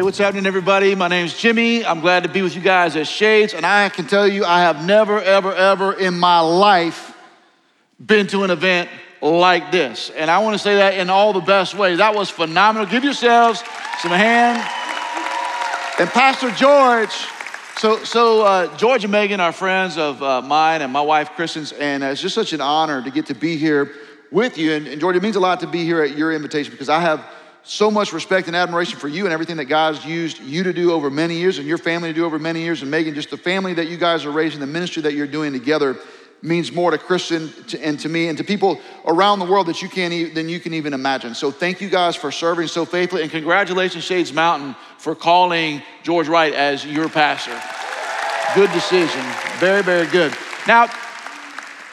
Hey, what's happening, everybody? My name's Jimmy. I'm glad to be with you guys at Shades, and I can tell you, I have never, ever, ever in my life been to an event like this. And I want to say that in all the best ways. That was phenomenal. Give yourselves some hand. And Pastor George, so, so uh, George and Megan are friends of uh, mine and my wife Kristen's, and it's just such an honor to get to be here with you. And, and George, it means a lot to be here at your invitation because I have so much respect and admiration for you and everything that God's used you to do over many years and your family to do over many years. And Megan, just the family that you guys are raising, the ministry that you're doing together means more to Kristen and to me and to people around the world that you can't even, than you can even imagine. So thank you guys for serving so faithfully and congratulations Shades Mountain for calling George Wright as your pastor. Good decision. Very, very good. Now,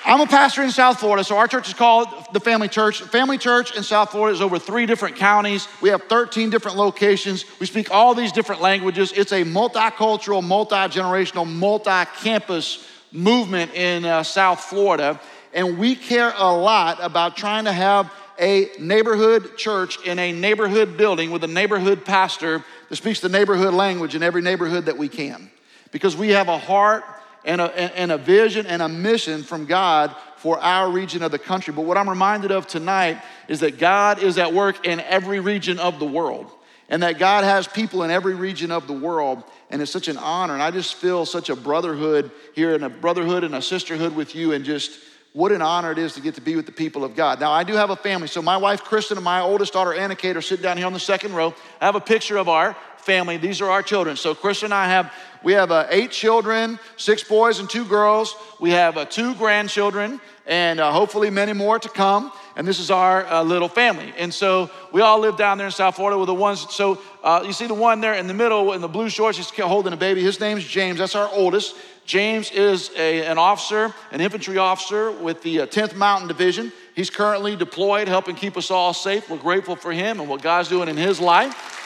I'm a pastor in South Florida, so our church is called the Family Church. Family Church in South Florida is over three different counties. We have 13 different locations. We speak all these different languages. It's a multicultural, multi generational, multi campus movement in uh, South Florida. And we care a lot about trying to have a neighborhood church in a neighborhood building with a neighborhood pastor that speaks the neighborhood language in every neighborhood that we can. Because we have a heart and a, and a vision and a mission from God for our region of the country. But what I'm reminded of tonight is that God is at work in every region of the world, and that God has people in every region of the world. And it's such an honor. And I just feel such a brotherhood here and a brotherhood and a sisterhood with you, and just what an honor it is to get to be with the people of God. Now, I do have a family. So, my wife, Kristen, and my oldest daughter, Anna Kate, are sitting down here on the second row. I have a picture of our family. These are our children. So, Chris and I have we have uh, eight children, six boys and two girls. We have uh, two grandchildren, and uh, hopefully many more to come. And this is our uh, little family. And so we all live down there in South Florida with the ones. So uh, you see the one there in the middle in the blue shorts, he's holding a baby. His name's James. That's our oldest. James is a, an officer, an infantry officer with the 10th uh, Mountain Division. He's currently deployed, helping keep us all safe. We're grateful for him and what God's doing in his life.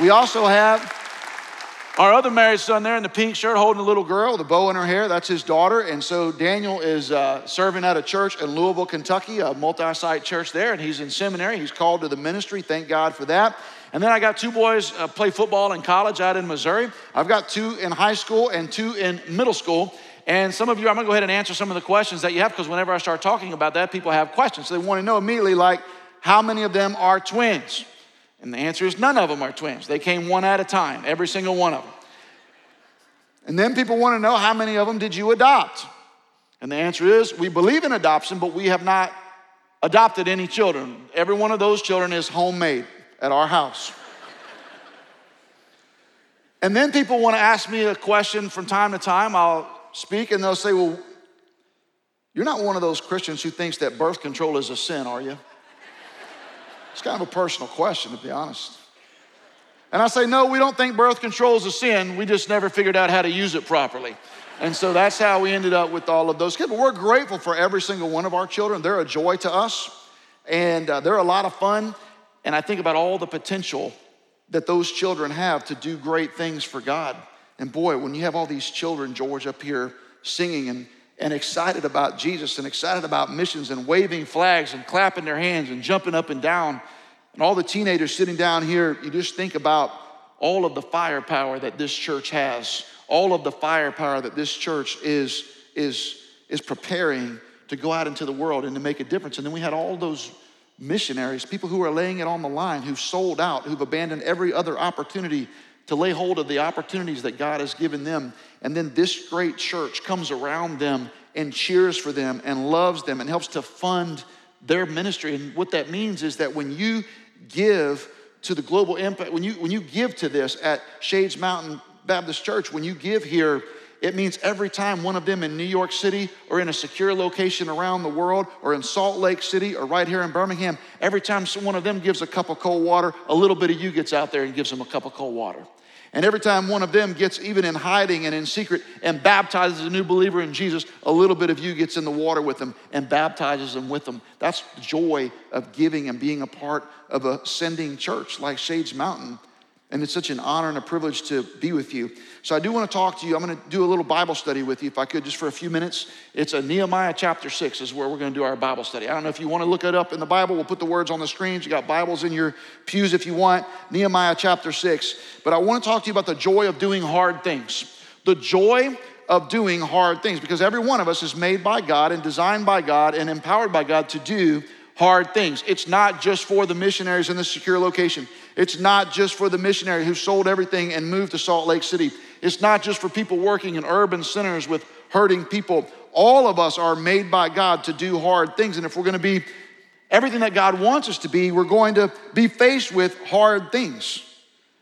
We also have our other married son there in the pink shirt holding a little girl with a bow in her hair, that's his daughter. And so Daniel is uh, serving at a church in Louisville, Kentucky, a multi site church there, and he's in seminary. He's called to the ministry. Thank God for that. And then I got two boys uh, play football in college out in Missouri. I've got two in high school and two in middle school. And some of you, I'm gonna go ahead and answer some of the questions that you have because whenever I start talking about that, people have questions. So they wanna know immediately, like, how many of them are twins? And the answer is none of them are twins. They came one at a time, every single one of them. And then people want to know how many of them did you adopt? And the answer is we believe in adoption, but we have not adopted any children. Every one of those children is homemade at our house. and then people want to ask me a question from time to time. I'll speak and they'll say, Well, you're not one of those Christians who thinks that birth control is a sin, are you? It's kind of a personal question, to be honest. And I say, no, we don't think birth control is a sin. We just never figured out how to use it properly. And so that's how we ended up with all of those kids. But we're grateful for every single one of our children. They're a joy to us, and uh, they're a lot of fun. And I think about all the potential that those children have to do great things for God. And boy, when you have all these children, George, up here singing and, and excited about Jesus and excited about missions and waving flags and clapping their hands and jumping up and down and all the teenagers sitting down here, you just think about all of the firepower that this church has, all of the firepower that this church is, is, is preparing to go out into the world and to make a difference. And then we had all those missionaries, people who are laying it on the line, who've sold out, who've abandoned every other opportunity to lay hold of the opportunities that God has given them. And then this great church comes around them and cheers for them and loves them and helps to fund their ministry. And what that means is that when you give to the global impact, when you, when you give to this at Shades Mountain Baptist Church, when you give here, it means every time one of them in New York City or in a secure location around the world or in Salt Lake City or right here in Birmingham, every time one of them gives a cup of cold water, a little bit of you gets out there and gives them a cup of cold water. And every time one of them gets, even in hiding and in secret, and baptizes a new believer in Jesus, a little bit of you gets in the water with them and baptizes them with them. That's the joy of giving and being a part of a sending church like Shades Mountain. And it's such an honor and a privilege to be with you. So I do want to talk to you. I'm going to do a little Bible study with you, if I could, just for a few minutes. It's a Nehemiah chapter six is where we're going to do our Bible study. I don't know if you want to look it up in the Bible. We'll put the words on the screens. You got Bibles in your pews if you want. Nehemiah chapter six. But I want to talk to you about the joy of doing hard things. The joy of doing hard things because every one of us is made by God and designed by God and empowered by God to do hard things. It's not just for the missionaries in the secure location. It's not just for the missionary who sold everything and moved to Salt Lake City. It's not just for people working in urban centers with hurting people. All of us are made by God to do hard things. And if we're going to be everything that God wants us to be, we're going to be faced with hard things.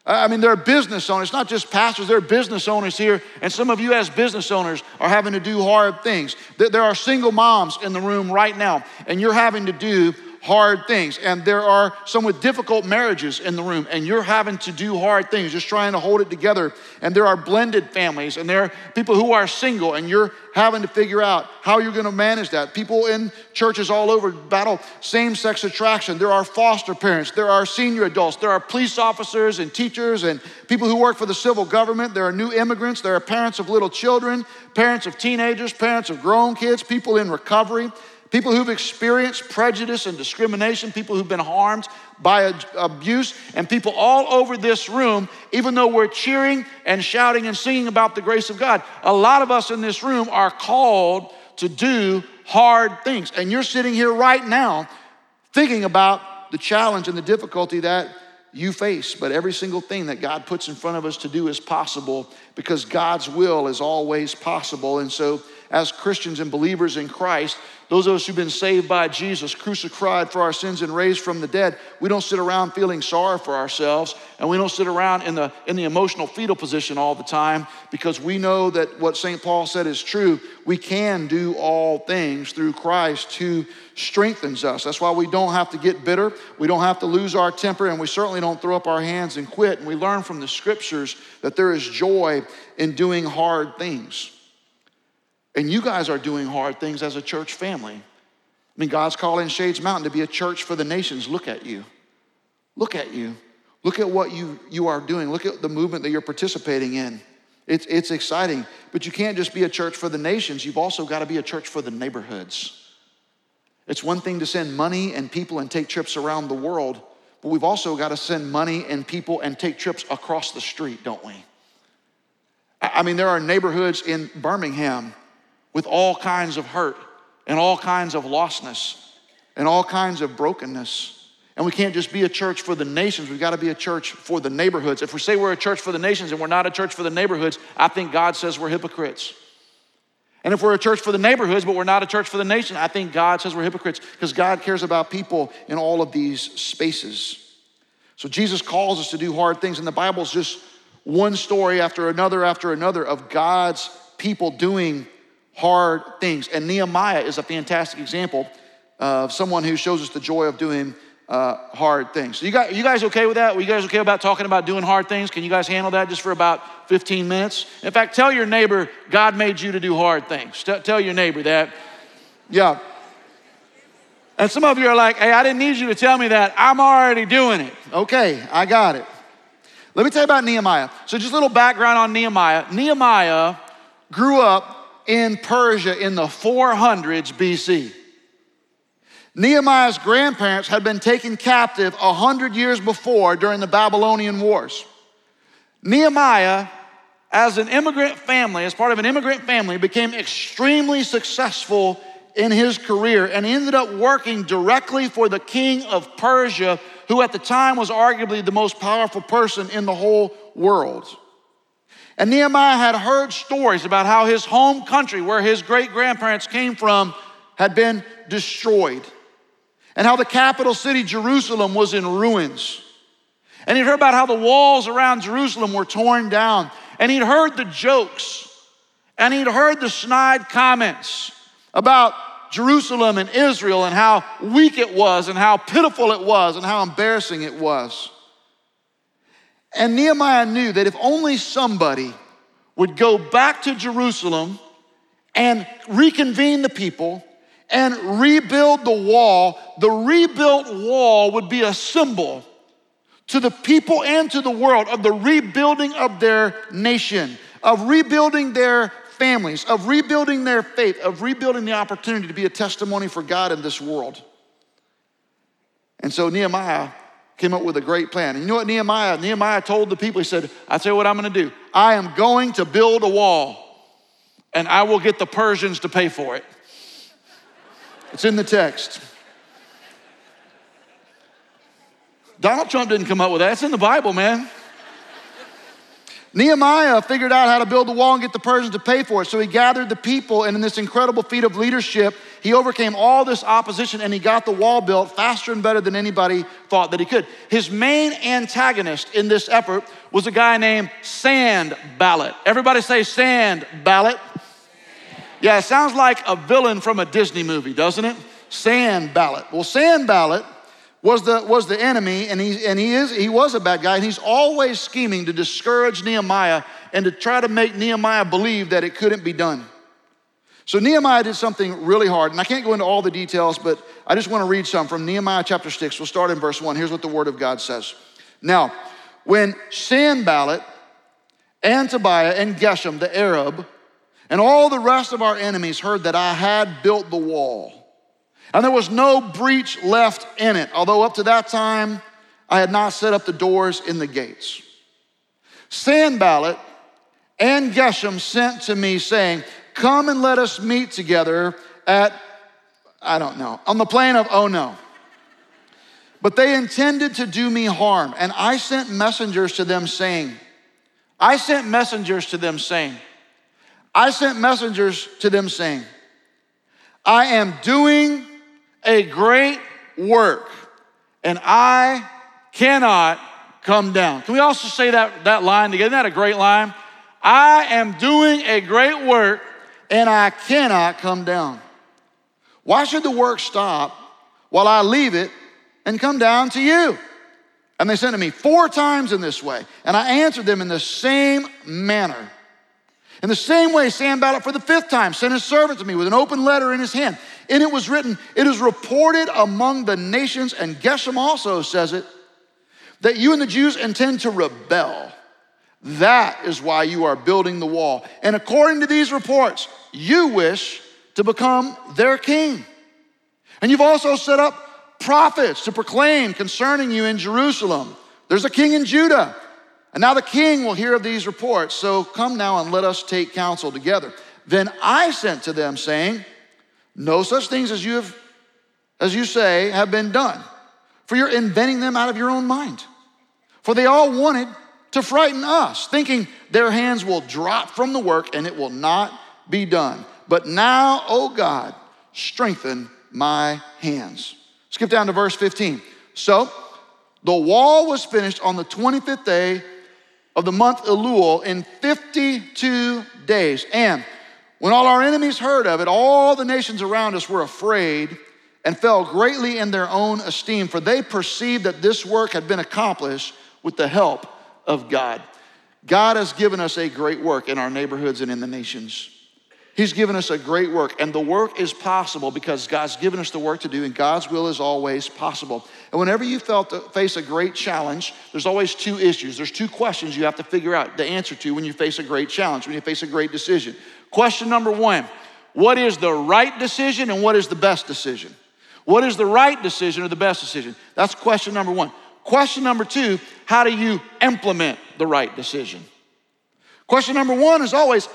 I mean, there are business owners, not just pastors, there are business owners here. And some of you, as business owners, are having to do hard things. There are single moms in the room right now, and you're having to do hard things. And there are some with difficult marriages in the room, and you're having to do hard things, just trying to hold it together. And there are blended families, and there are people who are single, and you're having to figure out how you're going to manage that. People in churches all over battle same sex attraction. There are foster parents, there are senior adults, there are police officers and teachers, and people who work for the civil government. There are new immigrants, there are parents of little children, parents of teenagers, parents of grown kids, people in recovery people who've experienced prejudice and discrimination, people who've been harmed by abuse, and people all over this room, even though we're cheering and shouting and singing about the grace of God, a lot of us in this room are called to do hard things. And you're sitting here right now thinking about the challenge and the difficulty that you face, but every single thing that God puts in front of us to do is possible because God's will is always possible. And so, as Christians and believers in Christ, those of us who've been saved by Jesus, crucified for our sins and raised from the dead, we don't sit around feeling sorry for ourselves and we don't sit around in the, in the emotional fetal position all the time because we know that what St. Paul said is true. We can do all things through Christ who strengthens us. That's why we don't have to get bitter. We don't have to lose our temper and we certainly don't throw up our hands and quit. And we learn from the scriptures that there is joy in doing hard things. And you guys are doing hard things as a church family. I mean, God's calling Shades Mountain to be a church for the nations. Look at you. Look at you. Look at what you, you are doing. Look at the movement that you're participating in. It's, it's exciting. But you can't just be a church for the nations, you've also got to be a church for the neighborhoods. It's one thing to send money and people and take trips around the world, but we've also got to send money and people and take trips across the street, don't we? I mean, there are neighborhoods in Birmingham with all kinds of hurt and all kinds of lostness and all kinds of brokenness. And we can't just be a church for the nations, we've got to be a church for the neighborhoods. If we say we're a church for the nations and we're not a church for the neighborhoods, I think God says we're hypocrites. And if we're a church for the neighborhoods, but we're not a church for the nation, I think God says we're hypocrites because God cares about people in all of these spaces. So Jesus calls us to do hard things, and the Bible's just one story after another after another of God's people doing hard things. And Nehemiah is a fantastic example of someone who shows us the joy of doing uh, hard things. So you guys, you guys okay with that? Were you guys okay about talking about doing hard things? Can you guys handle that just for about 15 minutes? In fact, tell your neighbor, God made you to do hard things. T- tell your neighbor that. Yeah. And some of you are like, hey, I didn't need you to tell me that. I'm already doing it. Okay, I got it. Let me tell you about Nehemiah. So, just a little background on Nehemiah. Nehemiah grew up in Persia in the 400s BC. Nehemiah's grandparents had been taken captive 100 years before during the Babylonian Wars. Nehemiah, as an immigrant family, as part of an immigrant family, became extremely successful in his career and ended up working directly for the king of Persia, who at the time was arguably the most powerful person in the whole world. And Nehemiah had heard stories about how his home country, where his great grandparents came from, had been destroyed, and how the capital city, Jerusalem, was in ruins. And he'd heard about how the walls around Jerusalem were torn down, and he'd heard the jokes, and he'd heard the snide comments about Jerusalem and Israel and how weak it was, and how pitiful it was, and how embarrassing it was. And Nehemiah knew that if only somebody would go back to Jerusalem and reconvene the people and rebuild the wall, the rebuilt wall would be a symbol to the people and to the world of the rebuilding of their nation, of rebuilding their families, of rebuilding their faith, of rebuilding the opportunity to be a testimony for God in this world. And so Nehemiah came up with a great plan. And you know what Nehemiah? Nehemiah told the people, he said, I tell you what I'm gonna do. I am going to build a wall and I will get the Persians to pay for it. It's in the text. Donald Trump didn't come up with that. It's in the Bible, man. Nehemiah figured out how to build the wall and get the Persians to pay for it. So he gathered the people, and in this incredible feat of leadership, he overcame all this opposition and he got the wall built faster and better than anybody thought that he could. His main antagonist in this effort was a guy named Sanballat. Everybody say Sanballat. Yeah, it sounds like a villain from a Disney movie, doesn't it? Sanballat. Well, Sanballat was the, was the enemy, and, he, and he, is, he was a bad guy, and he's always scheming to discourage Nehemiah and to try to make Nehemiah believe that it couldn't be done. So Nehemiah did something really hard, and I can't go into all the details, but I just want to read some from Nehemiah chapter 6. We'll start in verse 1. Here's what the word of God says. Now, when Sanballat and Tobiah and Geshem the Arab and all the rest of our enemies heard that I had built the wall, and there was no breach left in it, although up to that time I had not set up the doors in the gates. Sanballat and Geshem sent to me, saying, Come and let us meet together at, I don't know, on the plain of Oh no. But they intended to do me harm, and I sent messengers to them saying, I sent messengers to them saying, I sent messengers to them saying, I am doing a great work, and I cannot come down. Can we also say that, that line together? Isn't that a great line? I am doing a great work, and I cannot come down. Why should the work stop while I leave it and come down to you? And they sent to me four times in this way, and I answered them in the same manner. In the same way, Sanballat for the fifth time sent his servant to me with an open letter in his hand. And it was written, It is reported among the nations, and Geshem also says it, that you and the Jews intend to rebel. That is why you are building the wall. And according to these reports, you wish to become their king. And you've also set up prophets to proclaim concerning you in Jerusalem. There's a king in Judah and now the king will hear of these reports, so come now and let us take counsel together. Then I sent to them, saying, No such things as you have, as you say, have been done, for you're inventing them out of your own mind. For they all wanted to frighten us, thinking their hands will drop from the work and it will not be done. But now, O God, strengthen my hands. Skip down to verse 15. So the wall was finished on the 25th day of the month Elul in 52 days. And when all our enemies heard of it, all the nations around us were afraid and fell greatly in their own esteem, for they perceived that this work had been accomplished with the help of God. God has given us a great work in our neighborhoods and in the nations. He's given us a great work, and the work is possible because God's given us the work to do, and God's will is always possible. And whenever you face a great challenge, there's always two issues. There's two questions you have to figure out the answer to when you face a great challenge, when you face a great decision. Question number one What is the right decision and what is the best decision? What is the right decision or the best decision? That's question number one. Question number two How do you implement the right decision? Question number one is always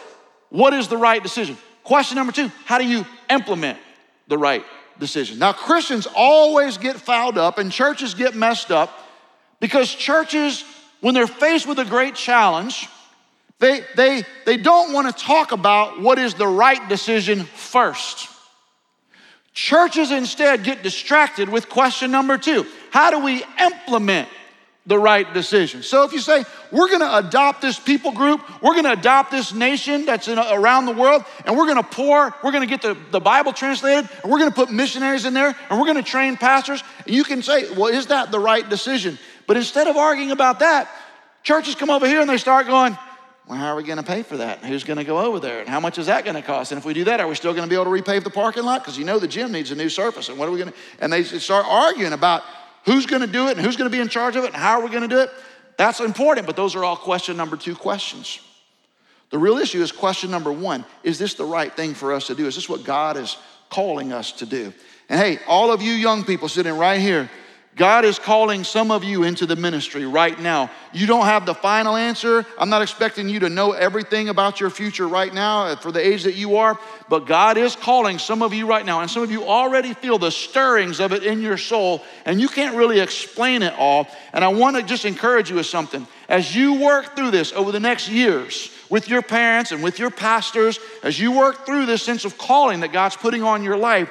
what is the right decision? Question number two how do you implement the right decision? Now, Christians always get fouled up and churches get messed up because churches, when they're faced with a great challenge, they, they, they don't want to talk about what is the right decision first. Churches instead get distracted with question number two How do we implement the right decision. So if you say, we're gonna adopt this people group, we're gonna adopt this nation that's in, around the world, and we're gonna pour, we're gonna get the, the Bible translated, and we're gonna put missionaries in there, and we're gonna train pastors, you can say, well, is that the right decision? But instead of arguing about that, churches come over here and they start going, well, how are we going to pay for that? Who's going to go over there? And how much is that going to cost? And if we do that, are we still going to be able to repave the parking lot? Because you know the gym needs a new surface. And what are we going to? And they start arguing about who's going to do it and who's going to be in charge of it and how are we going to do it? That's important, but those are all question number two questions. The real issue is question number one Is this the right thing for us to do? Is this what God is calling us to do? And hey, all of you young people sitting right here, God is calling some of you into the ministry right now. You don't have the final answer. I'm not expecting you to know everything about your future right now uh, for the age that you are, but God is calling some of you right now. And some of you already feel the stirrings of it in your soul, and you can't really explain it all. And I want to just encourage you with something. As you work through this over the next years with your parents and with your pastors, as you work through this sense of calling that God's putting on your life,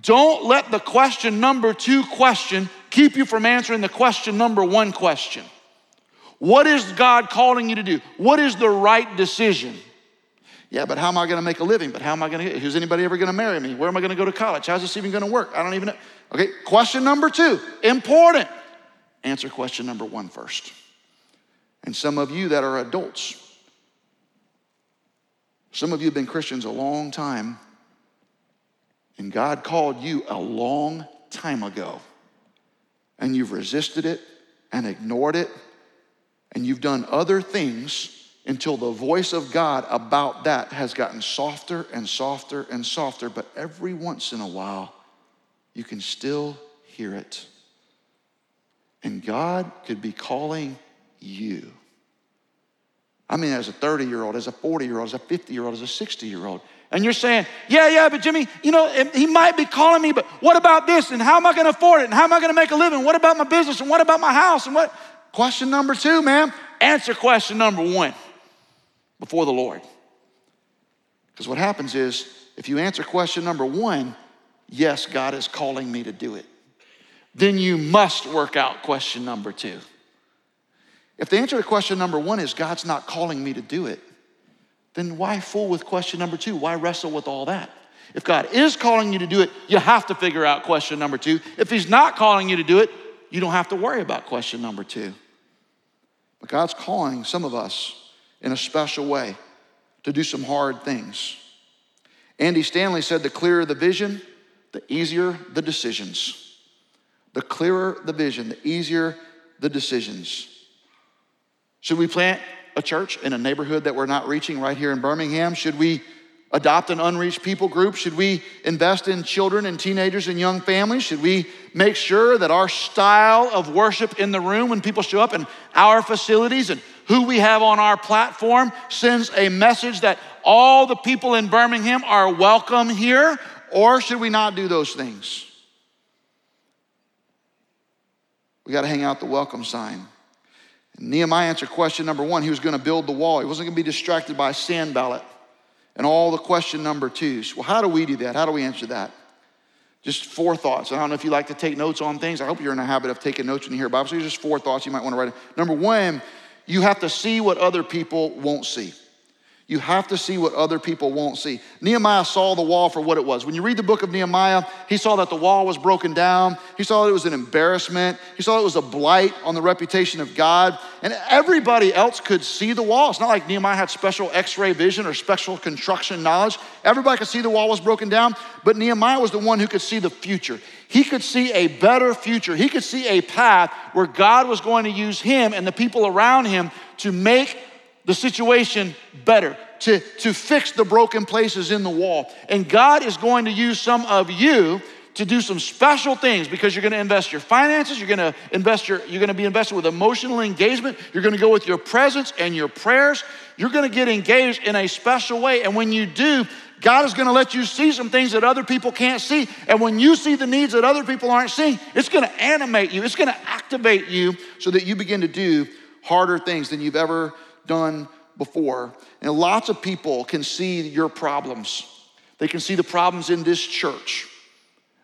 don't let the question number two question keep you from answering the question number one question. What is God calling you to do? What is the right decision? Yeah, but how am I going to make a living? But how am I going to? Who's anybody ever going to marry me? Where am I going to go to college? How's this even going to work? I don't even know. Okay, question number two, important. Answer question number one first. And some of you that are adults, some of you have been Christians a long time, and God called you a long time ago and you've resisted it and ignored it, and you've done other things until the voice of God about that has gotten softer and softer and softer, but every once in a while, you can still hear it. And God could be calling you. I mean, as a 30 year old, as a 40 year old, as a 50 year old, as a 60 year old, and you're saying, yeah, yeah, but Jimmy, you know, he might be calling me, but what about this? And how am I going to afford it? And how am I going to make a living? What about my business? And what about my house? And what? Question number two, ma'am. Answer question number one before the Lord. Because what happens is, if you answer question number one, yes, God is calling me to do it, then you must work out question number two. If the answer to question number one is, God's not calling me to do it, then why fool with question number two? Why wrestle with all that? If God is calling you to do it, you have to figure out question number two. If He's not calling you to do it, you don't have to worry about question number two. But God's calling some of us in a special way to do some hard things. Andy Stanley said the clearer the vision, the easier the decisions. The clearer the vision, the easier the decisions. Should we plant a church in a neighborhood that we're not reaching right here in Birmingham? Should we adopt an unreached people group? Should we invest in children and teenagers and young families? Should we make sure that our style of worship in the room when people show up in our facilities and who we have on our platform sends a message that all the people in Birmingham are welcome here? Or should we not do those things? We got to hang out the welcome sign. Nehemiah answered question number one. He was going to build the wall. He wasn't going to be distracted by a Sanballat and all the question number twos. Well, how do we do that? How do we answer that? Just four thoughts. I don't know if you like to take notes on things. I hope you're in a habit of taking notes when you hear Bible. So just four thoughts you might want to write. Number one, you have to see what other people won't see. You have to see what other people won't see. Nehemiah saw the wall for what it was. When you read the book of Nehemiah, he saw that the wall was broken down. He saw that it was an embarrassment. He saw it was a blight on the reputation of God. And everybody else could see the wall. It's not like Nehemiah had special x ray vision or special construction knowledge. Everybody could see the wall was broken down, but Nehemiah was the one who could see the future. He could see a better future. He could see a path where God was going to use him and the people around him to make the situation better, to, to fix the broken places in the wall. And God is going to use some of you to do some special things because you're going to invest your finances, you're going to invest your you're going to be invested with emotional engagement, you're going to go with your presence and your prayers. You're going to get engaged in a special way and when you do, God is going to let you see some things that other people can't see. And when you see the needs that other people aren't seeing, it's going to animate you. It's going to activate you so that you begin to do harder things than you've ever done before. And lots of people can see your problems. They can see the problems in this church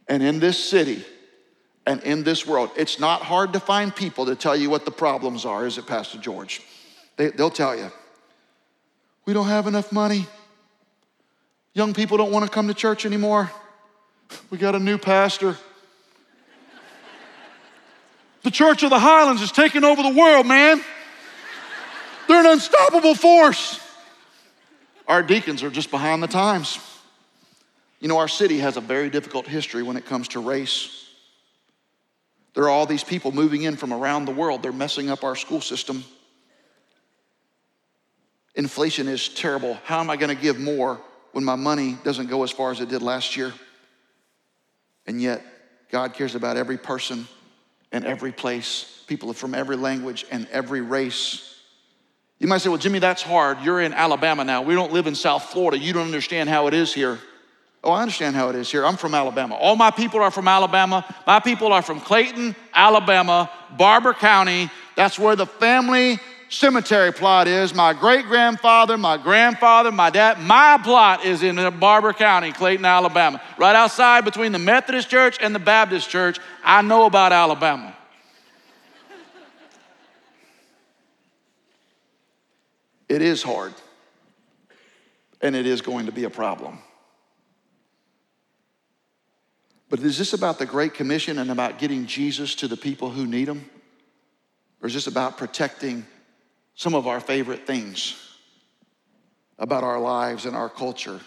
and in this city and in this world. It's not hard to find people to tell you what the problems are, is it, Pastor George? They, will tell you. We don't have enough money. Young people don't want to come to church anymore. We got a new pastor. The Church of the Highlands is taking over the world, man. They're an unstoppable force. Our deacons are just behind the times. You know, our city has a very difficult history when it comes to race. There are all these people moving in from around the world. They're messing up our school system. Inflation is terrible. How am I going to give more when my money doesn't go as far as it did last year? And yet, God cares about every person and every place, people from every language and every race. You might say, Well, Jimmy, that's hard. You're in Alabama now. We don't live in South Florida. You don't understand how it is here. Oh, I understand how it is here. I'm from Alabama. All my people are from Alabama. My people are from Clayton, Alabama, Barbour County. That's where the family cemetery plot is. My great grandfather, my grandfather, my dad, my plot is in Barbour County, Clayton, Alabama. Right outside between the Methodist church and the Baptist church. I know about Alabama. It is hard, and it is going to be a problem. But is this about the Great Commission and about getting Jesus to the people who need him? Or is this about protecting some of our favorite things about our lives and our culture?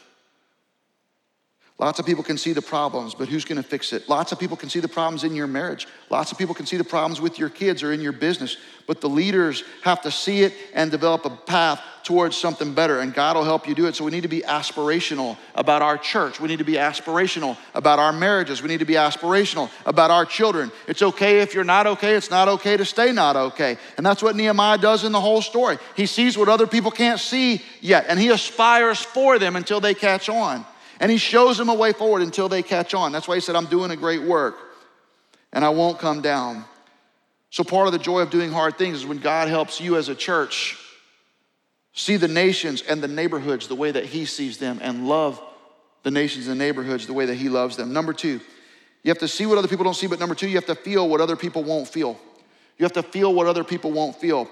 Lots of people can see the problems, but who's going to fix it? Lots of people can see the problems in your marriage. Lots of people can see the problems with your kids or in your business, but the leaders have to see it and develop a path towards something better, and God will help you do it. So we need to be aspirational about our church. We need to be aspirational about our marriages. We need to be aspirational about our children. It's okay if you're not okay, it's not okay to stay not okay. And that's what Nehemiah does in the whole story. He sees what other people can't see yet, and he aspires for them until they catch on. And he shows them a way forward until they catch on. That's why he said, I'm doing a great work and I won't come down. So, part of the joy of doing hard things is when God helps you as a church see the nations and the neighborhoods the way that he sees them and love the nations and neighborhoods the way that he loves them. Number two, you have to see what other people don't see, but number two, you have to feel what other people won't feel. You have to feel what other people won't feel.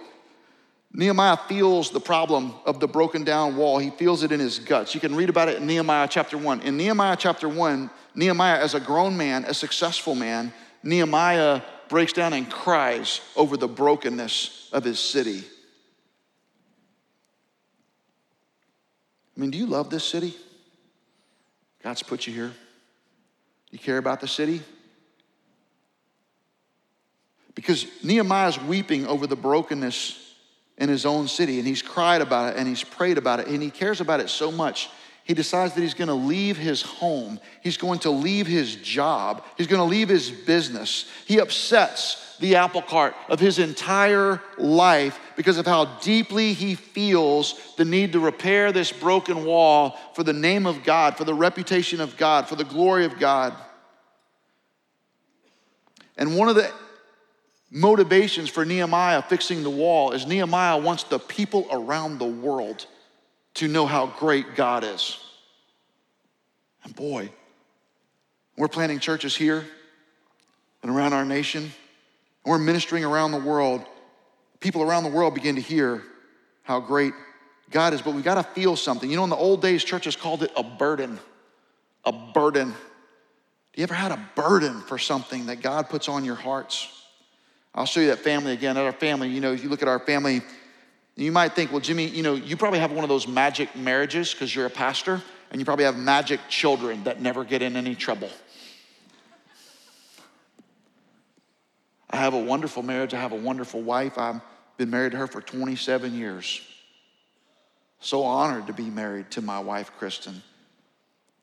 Nehemiah feels the problem of the broken down wall. He feels it in his guts. You can read about it in Nehemiah chapter 1. In Nehemiah chapter 1, Nehemiah, as a grown man, a successful man, Nehemiah breaks down and cries over the brokenness of his city. I mean, do you love this city? God's put you here. You care about the city? Because Nehemiah's weeping over the brokenness in his own city and he's cried about it and he's prayed about it and he cares about it so much he decides that he's going to leave his home. He's going to leave his job. He's going to leave his business. He upsets the apple cart of his entire life because of how deeply he feels the need to repair this broken wall for the name of God, for the reputation of God, for the glory of God. And one of the motivations for Nehemiah fixing the wall is Nehemiah wants the people around the world to know how great God is. And boy, we're planting churches here and around our nation, and we're ministering around the world. People around the world begin to hear how great God is, but we got to feel something. You know, in the old days, churches called it a burden. A burden. Do you ever had a burden for something that God puts on your hearts? I'll show you that family again. At our family, you know, if you look at our family, you might think, well, Jimmy, you know, you probably have one of those magic marriages because you're a pastor, and you probably have magic children that never get in any trouble. I have a wonderful marriage. I have a wonderful wife. I've been married to her for 27 years. So honored to be married to my wife, Kristen.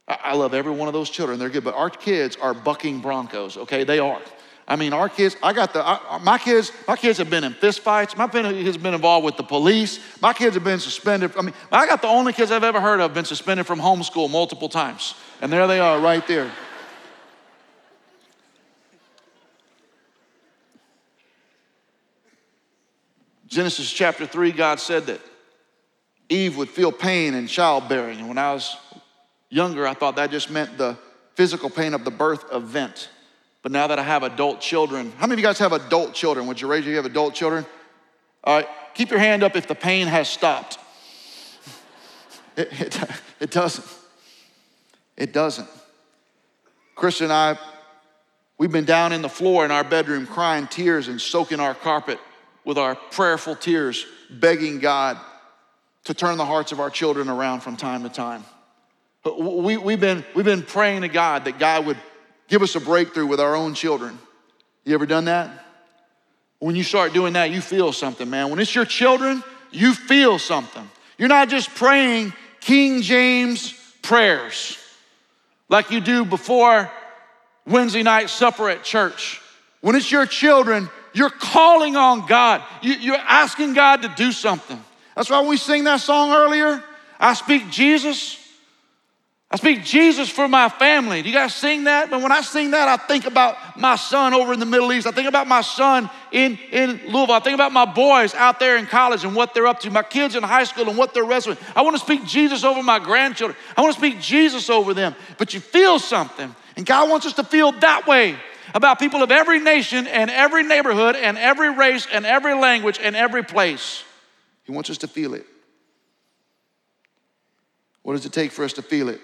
I love every one of those children. They're good, but our kids are bucking Broncos, okay? They are. I mean, our kids, I got the, I, my kids, my kids have been in fist fights. My kids have been involved with the police. My kids have been suspended. I mean, I got the only kids I've ever heard of been suspended from homeschool multiple times. And there they are right there. Genesis chapter 3, God said that Eve would feel pain in childbearing. And when I was younger, I thought that just meant the physical pain of the birth event. But now that I have adult children, how many of you guys have adult children? Would you raise your you have adult children? All right, keep your hand up if the pain has stopped. It, it, it doesn't. It doesn't. Chris and I, we've been down in the floor in our bedroom crying tears and soaking our carpet with our prayerful tears, begging God to turn the hearts of our children around from time to time. We, we've, been, we've been praying to God that God would give us a breakthrough with our own children. You ever done that? When you start doing that, you feel something, man. When it's your children, you feel something. You're not just praying King James prayers like you do before Wednesday night supper at church. When it's your children, you're calling on God. You, are asking God to do something. That's why we sing that song earlier. I speak Jesus. I speak Jesus for my family. Do you guys sing that? But when I sing that, I think about my son over in the Middle East. I think about my son in, in Louisville. I think about my boys out there in college and what they're up to, my kids in high school and what they're wrestling. I want to speak Jesus over my grandchildren. I want to speak Jesus over them. But you feel something. And God wants us to feel that way about people of every nation and every neighborhood and every race and every language and every place. He wants us to feel it. What does it take for us to feel it?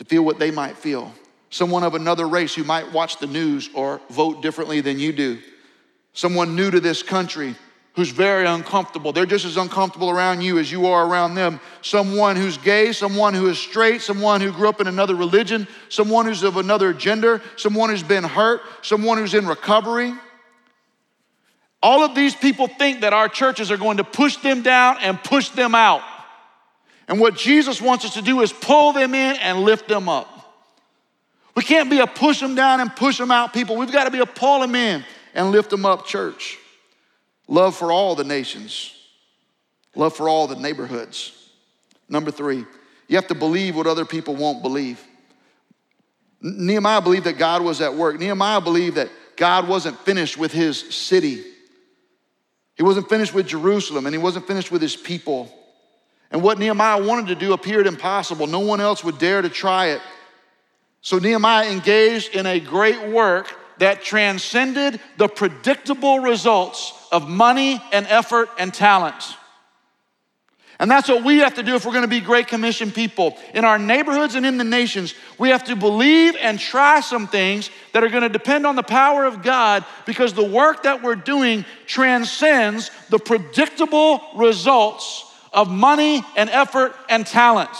To feel what they might feel. Someone of another race who might watch the news or vote differently than you do. Someone new to this country who's very uncomfortable. They're just as uncomfortable around you as you are around them. Someone who's gay, someone who is straight, someone who grew up in another religion, someone who's of another gender, someone who's been hurt, someone who's in recovery. All of these people think that our churches are going to push them down and push them out. And what Jesus wants us to do is pull them in and lift them up. We can't be a push them down and push them out people. We've got to be a pull them in and lift them up church. Love for all the nations, love for all the neighborhoods. Number three, you have to believe what other people won't believe. Nehemiah believed that God was at work. Nehemiah believed that God wasn't finished with his city. He wasn't finished with Jerusalem and he wasn't finished with his people. And what Nehemiah wanted to do appeared impossible. No one else would dare to try it. So Nehemiah engaged in a great work that transcended the predictable results of money and effort and talent. And that's what we have to do if we're going to be Great Commission people. In our neighborhoods and in the nations, we have to believe and try some things that are going to depend on the power of God because the work that we're doing transcends the predictable results of money and effort and talent.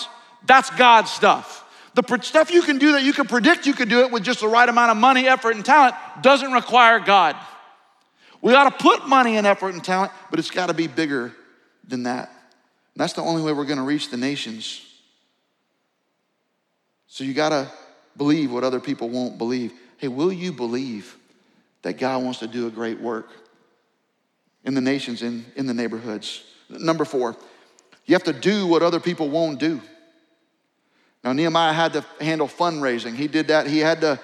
That's God's stuff. The stuff you can do that you can predict you can do it with just the right amount of money, effort, and talent doesn't require God. We ought to put money and effort and talent, but it's got to be bigger than that. And that's the only way we're going to reach the nations. So you got to believe what other people won't believe. Hey, will you believe that God wants to do a great work in the nations, in, in the neighborhoods? Number four, you have to do what other people won't do. Now, Nehemiah had to handle fundraising. He did that. He had to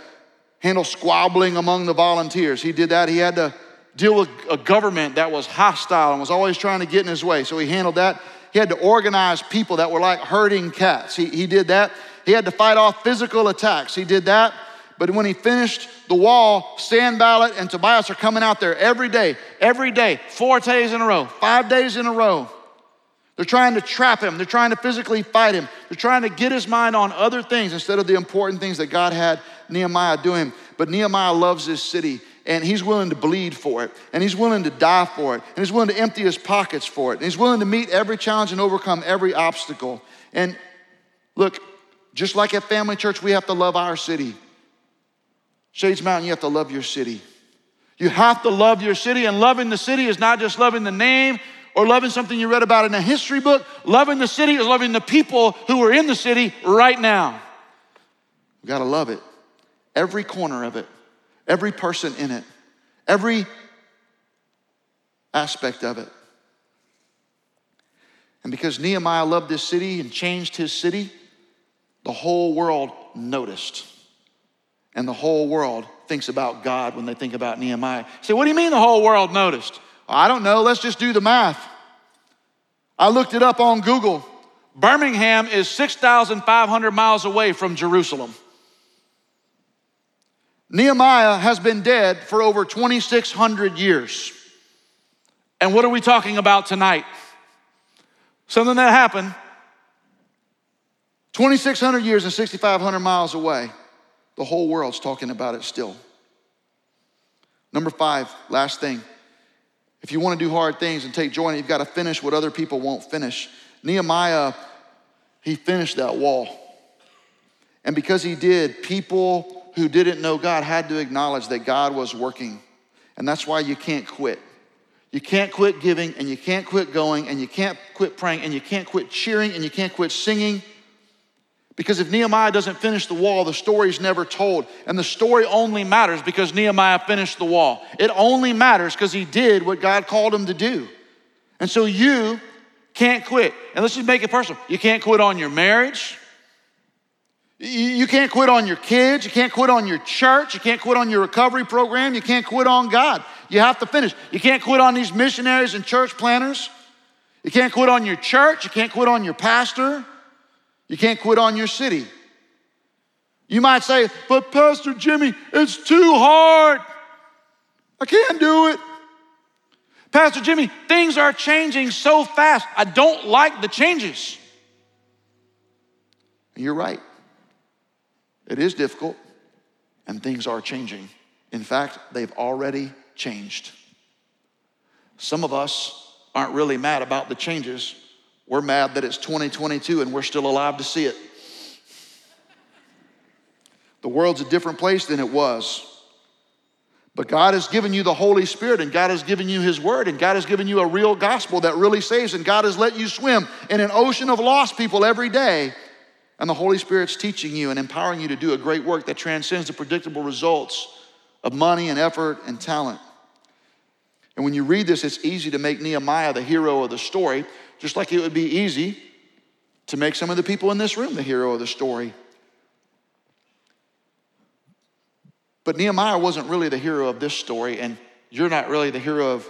handle squabbling among the volunteers. He did that. He had to deal with a government that was hostile and was always trying to get in his way. So he handled that. He had to organize people that were like herding cats. He, he did that. He had to fight off physical attacks. He did that. But when he finished the wall, Sanballat and Tobias are coming out there every day, every day, four days in a row, five days in a row. They're trying to trap him. They're trying to physically fight him. They're trying to get his mind on other things instead of the important things that God had Nehemiah doing. But Nehemiah loves this city and he's willing to bleed for it and he's willing to die for it and he's willing to empty his pockets for it and he's willing to meet every challenge and overcome every obstacle. And look, just like at Family Church, we have to love our city. Shades Mountain, you have to love your city. You have to love your city, and loving the city is not just loving the name, or loving something you read about in a history book. Loving the city is loving the people who are in the city right now. We got to love it. Every corner of it, every person in it, every aspect of it. And because Nehemiah loved this city and changed his city, the whole world noticed. And the whole world thinks about God when they think about Nehemiah. You say, what do you mean the whole world noticed? I don't know, let's just do the math. I looked it up on Google. Birmingham is 6,500 miles away from Jerusalem. Nehemiah has been dead for over 2,600 years. And what are we talking about tonight? Something that happened 2,600 years and 6,500 miles away. The whole world's talking about it still. Number five, last thing. If you want to do hard things and take joy in it, you've got to finish what other people won't finish. Nehemiah, he finished that wall. And because he did, people who didn't know God had to acknowledge that God was working. And that's why you can't quit. You can't quit giving, and you can't quit going, and you can't quit praying, and you can't quit cheering, and you can't quit singing. Because if Nehemiah doesn't finish the wall, the story's never told. And the story only matters because Nehemiah finished the wall. It only matters because he did what God called him to do. And so you can't quit. And let's just make it personal. You can't quit on your marriage. You can't quit on your kids. You can't quit on your church. You can't quit on your recovery program. You can't quit on God. You have to finish. You can't quit on these missionaries and church planners. You can't quit on your church. You can't quit on your pastor. You can't quit on your city. You might say, but Pastor Jimmy, it's too hard. I can't do it. Pastor Jimmy, things are changing so fast. I don't like the changes. you're right. It is difficult, and things are changing. In fact, they've already changed. Some of us aren't really mad about the changes. We're mad that it's 2022 and we're still alive to see it. The world's a different place than it was. But God has given you the Holy Spirit, and God has given you His Word, and God has given you a real gospel that really saves, and God has let you swim in an ocean of lost people every day. And the Holy Spirit's teaching you and empowering you to do a great work that transcends the predictable results of money and effort and talent. And when you read this, it's easy to make Nehemiah the hero of the story, just like it would be easy to make some of the people in this room the hero of the story. But Nehemiah wasn't really the hero of this story, and you're not really the hero of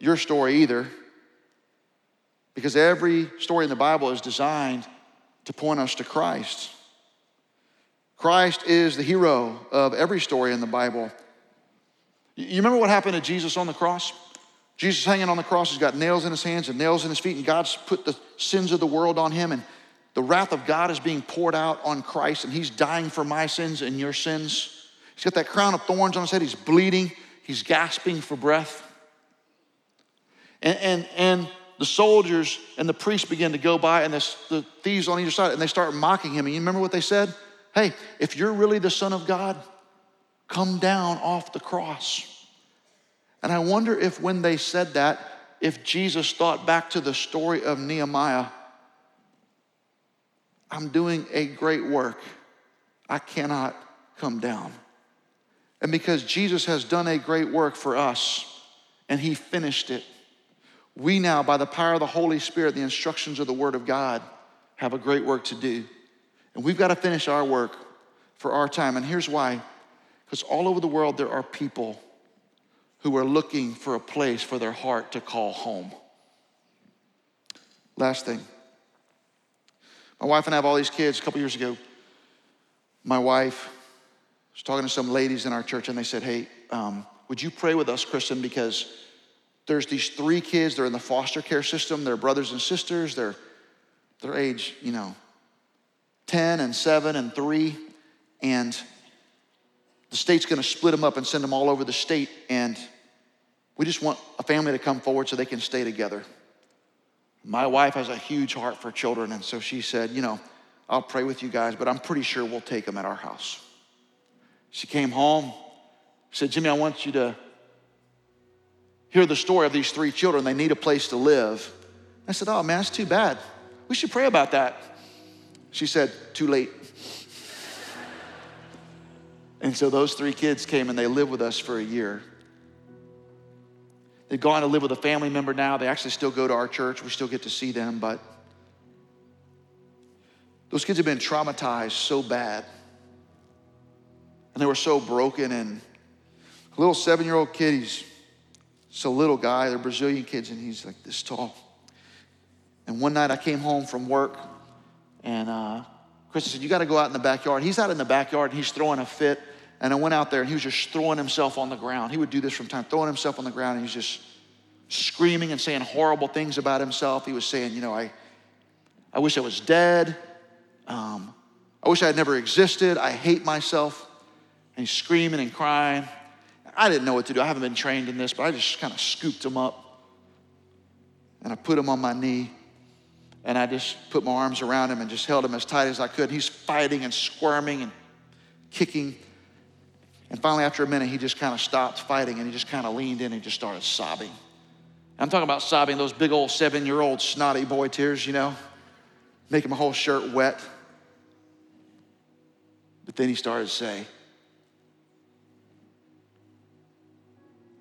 your story either. Because every story in the Bible is designed to point us to Christ. Christ is the hero of every story in the Bible. You remember what happened to Jesus on the cross? Jesus hanging on the cross, he's got nails in his hands and nails in his feet, and God's put the sins of the world on him, and the wrath of God is being poured out on Christ, and he's dying for my sins and your sins. He's got that crown of thorns on his head. He's bleeding. He's gasping for breath. And, and, and the soldiers and the priests begin to go by, and the, the thieves on either side, and they start mocking him. And you remember what they said? Hey, if you're really the Son of God, come down off the cross. And I wonder if when they said that, if Jesus thought back to the story of Nehemiah, I'm doing a great work. I cannot come down. And because Jesus has done a great work for us and he finished it, we now, by the power of the Holy Spirit, the instructions of the Word of God, have a great work to do. And we've got to finish our work for our time. And here's why because all over the world, there are people who are looking for a place for their heart to call home. Last thing. My wife and I have all these kids. A couple years ago, my wife was talking to some ladies in our church, and they said, Hey, um, would you pray with us, Kristen? Because there's these three kids, they're in the foster care system, they're brothers and sisters, they're, they're age, you know, 10 and 7 and 3, and the state's gonna split them up and send them all over the state, and we just want a family to come forward so they can stay together. My wife has a huge heart for children, and so she said, You know, I'll pray with you guys, but I'm pretty sure we'll take them at our house. She came home, said, Jimmy, I want you to hear the story of these three children. They need a place to live. I said, Oh, man, that's too bad. We should pray about that. She said, Too late. and so those three kids came and they lived with us for a year. They've gone to live with a family member now. They actually still go to our church. We still get to see them, but those kids have been traumatized so bad and they were so broken. And a little seven year old kid, he's a little guy, they're Brazilian kids, and he's like this tall. And one night I came home from work, and uh, Chris said, You got to go out in the backyard. He's out in the backyard, and he's throwing a fit. And I went out there, and he was just throwing himself on the ground. He would do this from time, throwing himself on the ground, and he was just screaming and saying horrible things about himself. He was saying, You know, I, I wish I was dead. Um, I wish I had never existed. I hate myself and he's screaming and crying. I didn't know what to do. I haven't been trained in this, but I just kind of scooped him up and I put him on my knee and I just put my arms around him and just held him as tight as I could. He's fighting and squirming and kicking. And finally, after a minute, he just kind of stopped fighting and he just kind of leaned in and just started sobbing. I'm talking about sobbing, those big old seven year old snotty boy tears, you know, making my whole shirt wet. But then he started to say,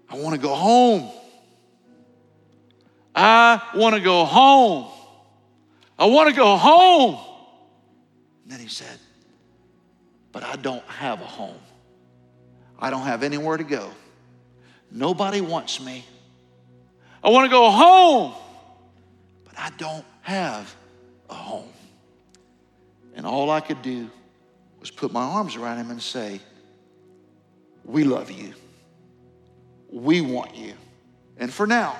I want to go home. I want to go home. I want to go home. And then he said, But I don't have a home. I don't have anywhere to go. Nobody wants me. I want to go home, but I don't have a home. And all I could do was put my arms around him and say, We love you. We want you. And for now,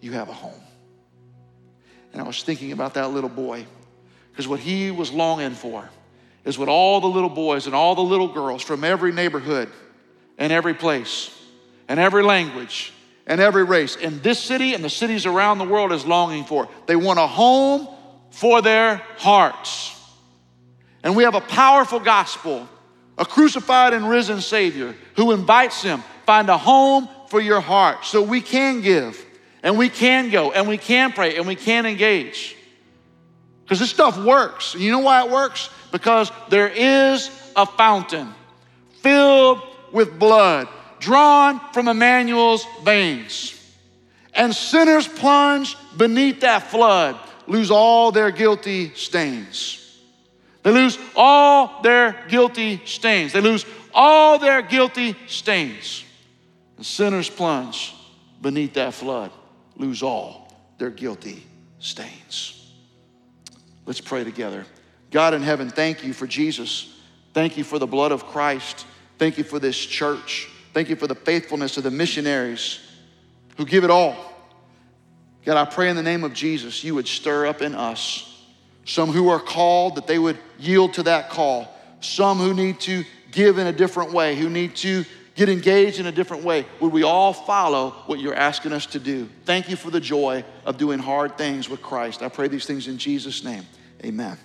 you have a home. And I was thinking about that little boy because what he was longing for is what all the little boys and all the little girls from every neighborhood and every place and every language and every race in this city and the cities around the world is longing for. They want a home for their hearts. And we have a powerful gospel, a crucified and risen Savior who invites them, find a home for your heart so we can give and we can go and we can pray and we can engage. Because this stuff works. You know why it works? Because there is a fountain filled with blood drawn from Emmanuel's veins. And sinners plunge beneath that flood, lose all their guilty stains. They lose all their guilty stains. They lose all their guilty stains. And sinners plunge beneath that flood lose all their guilty stains. Let's pray together. God in heaven, thank you for Jesus. Thank you for the blood of Christ. Thank you for this church. Thank you for the faithfulness of the missionaries who give it all. God, I pray in the name of Jesus, you would stir up in us some who are called, that they would yield to that call. Some who need to give in a different way, who need to get engaged in a different way, would we all follow what you're asking us to do? Thank you for the joy of doing hard things with Christ. I pray these things in Jesus' name. Amen.